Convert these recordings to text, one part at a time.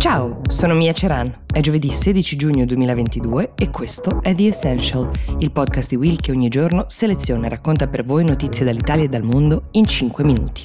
Ciao, sono Mia Ceran. È giovedì 16 giugno 2022 e questo è The Essential, il podcast di Will che ogni giorno seleziona e racconta per voi notizie dall'Italia e dal mondo in 5 minuti.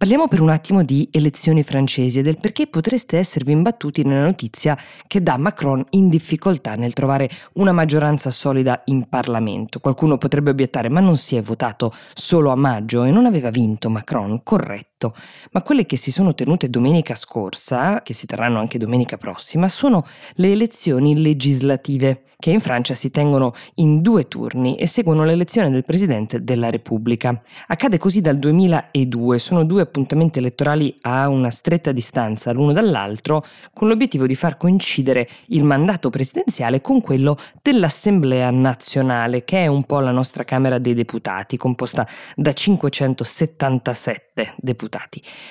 Parliamo per un attimo di elezioni francesi e del perché potreste esservi imbattuti nella notizia che dà Macron in difficoltà nel trovare una maggioranza solida in Parlamento. Qualcuno potrebbe obiettare ma non si è votato solo a maggio e non aveva vinto Macron, corretto. Ma quelle che si sono tenute domenica scorsa, che si terranno anche domenica prossima, sono le elezioni legislative che in Francia si tengono in due turni e seguono l'elezione del Presidente della Repubblica. Accade così dal 2002, sono due appuntamenti elettorali a una stretta distanza l'uno dall'altro, con l'obiettivo di far coincidere il mandato presidenziale con quello dell'Assemblea nazionale, che è un po' la nostra Camera dei Deputati, composta da 577 deputati.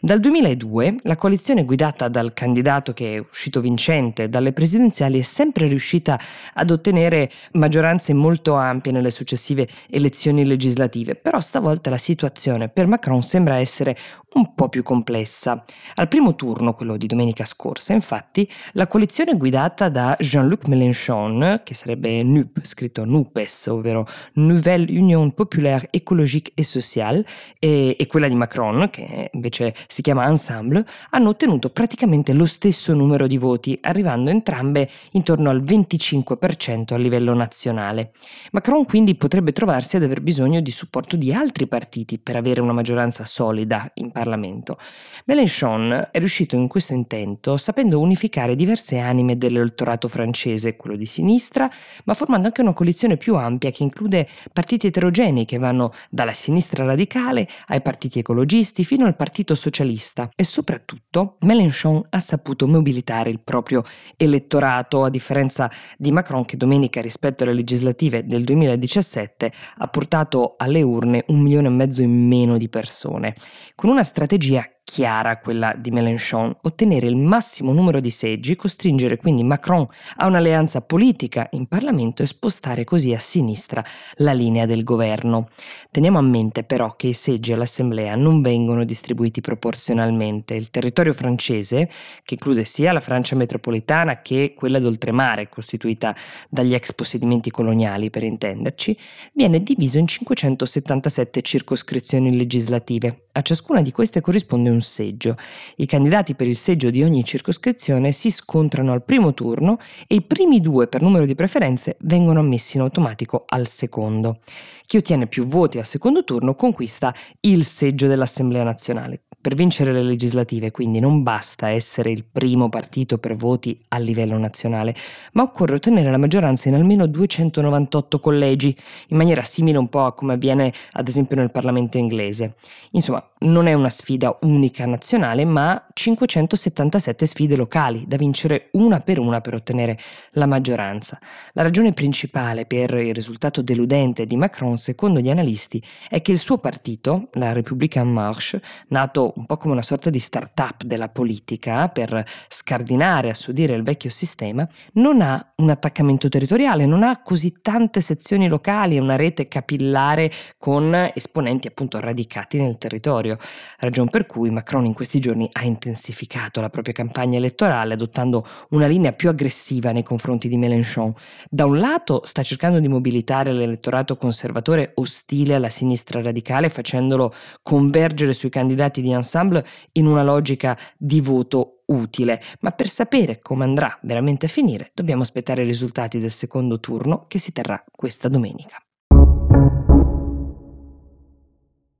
Dal 2002 la coalizione guidata dal candidato che è uscito vincente dalle presidenziali è sempre riuscita ad ottenere maggioranze molto ampie nelle successive elezioni legislative, però stavolta la situazione per Macron sembra essere un po' più complessa. Al primo turno, quello di domenica scorsa, infatti, la coalizione guidata da Jean-Luc Mélenchon, che sarebbe NUP, scritto NUPES, ovvero Nouvelle Union Populaire Écologique et Sociale, e, e quella di Macron, che invece si chiama Ensemble, hanno ottenuto praticamente lo stesso numero di voti, arrivando entrambe intorno al 25% a livello nazionale. Macron quindi potrebbe trovarsi ad aver bisogno di supporto di altri partiti per avere una maggioranza solida in Parlamento Parlamento. Mélenchon è riuscito in questo intento sapendo unificare diverse anime dell'elettorato francese, quello di sinistra, ma formando anche una coalizione più ampia che include partiti eterogenei che vanno dalla sinistra radicale ai partiti ecologisti fino al partito socialista e soprattutto Mélenchon ha saputo mobilitare il proprio elettorato a differenza di Macron che domenica rispetto alle legislative del 2017 ha portato alle urne un milione e mezzo in meno di persone. Con una strategia chiara quella di Mélenchon, ottenere il massimo numero di seggi, costringere quindi Macron a un'alleanza politica in Parlamento e spostare così a sinistra la linea del governo. Teniamo a mente però che i seggi all'Assemblea non vengono distribuiti proporzionalmente. Il territorio francese, che include sia la Francia metropolitana che quella d'oltremare, costituita dagli ex possedimenti coloniali per intenderci, viene diviso in 577 circoscrizioni legislative. A ciascuna di queste corrisponde un seggio. I candidati per il seggio di ogni circoscrizione si scontrano al primo turno e i primi due per numero di preferenze vengono ammessi in automatico al secondo. Chi ottiene più voti al secondo turno conquista il seggio dell'Assemblea nazionale. Per vincere le legislative quindi non basta essere il primo partito per voti a livello nazionale, ma occorre ottenere la maggioranza in almeno 298 collegi, in maniera simile un po' a come avviene ad esempio nel Parlamento inglese. Insomma, non è una sfida unica nazionale, ma 577 sfide locali da vincere una per una per ottenere la maggioranza. La ragione principale per il risultato deludente di Macron, secondo gli analisti, è che il suo partito, la République en Marche, nato un po' come una sorta di start-up della politica per scardinare, a suo dire, il vecchio sistema, non ha un attaccamento territoriale, non ha così tante sezioni locali e una rete capillare con esponenti appunto radicati nel territorio, ragion per cui Macron in questi giorni ha intensificato la propria campagna elettorale adottando una linea più aggressiva nei confronti di Mélenchon. Da un lato sta cercando di mobilitare l'elettorato conservatore ostile alla sinistra radicale facendolo convergere sui candidati di ensemble in una logica di voto utile, ma per sapere come andrà veramente a finire dobbiamo aspettare i risultati del secondo turno che si terrà questa domenica.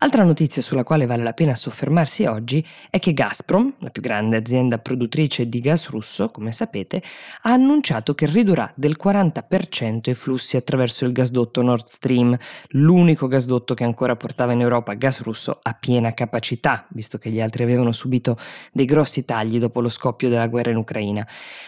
Altra notizia sulla quale vale la pena soffermarsi oggi è che Gazprom, la più grande azienda produttrice di gas russo, come sapete, ha annunciato che ridurrà del 40% i flussi attraverso il gasdotto Nord Stream, l'unico gasdotto che ancora portava in Europa gas russo a piena capacità, visto che gli altri avevano subito dei grossi tagli dopo lo scoppio della guerra in Ucraina.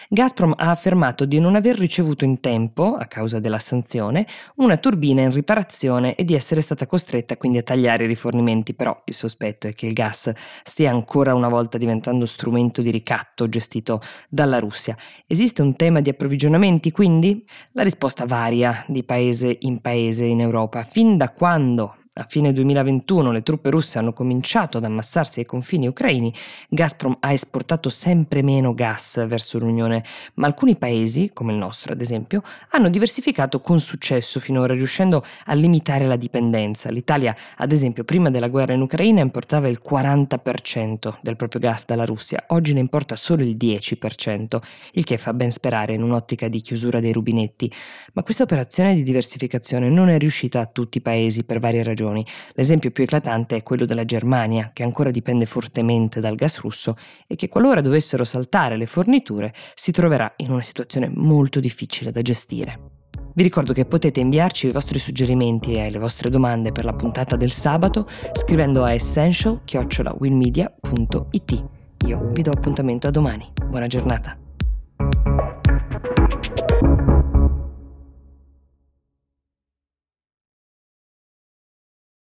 Gazprom ha affermato di non aver ricevuto in tempo, a causa della sanzione, una turbina in riparazione e di essere stata costretta quindi a tagliare i rifornimenti rifornimenti, però il sospetto è che il gas stia ancora una volta diventando strumento di ricatto gestito dalla Russia. Esiste un tema di approvvigionamenti quindi? La risposta varia di paese in paese in Europa. Fin da quando a fine 2021 le truppe russe hanno cominciato ad ammassarsi ai confini ucraini, Gazprom ha esportato sempre meno gas verso l'Unione, ma alcuni paesi, come il nostro ad esempio, hanno diversificato con successo finora, riuscendo a limitare la dipendenza. L'Italia, ad esempio, prima della guerra in Ucraina importava il 40% del proprio gas dalla Russia, oggi ne importa solo il 10%, il che fa ben sperare in un'ottica di chiusura dei rubinetti. Ma questa operazione di diversificazione non è riuscita a tutti i paesi per varie ragioni ragioni. L'esempio più eclatante è quello della Germania, che ancora dipende fortemente dal gas russo e che qualora dovessero saltare le forniture si troverà in una situazione molto difficile da gestire. Vi ricordo che potete inviarci i vostri suggerimenti e le vostre domande per la puntata del sabato scrivendo a essential-winmedia.it. Io vi do appuntamento a domani. Buona giornata.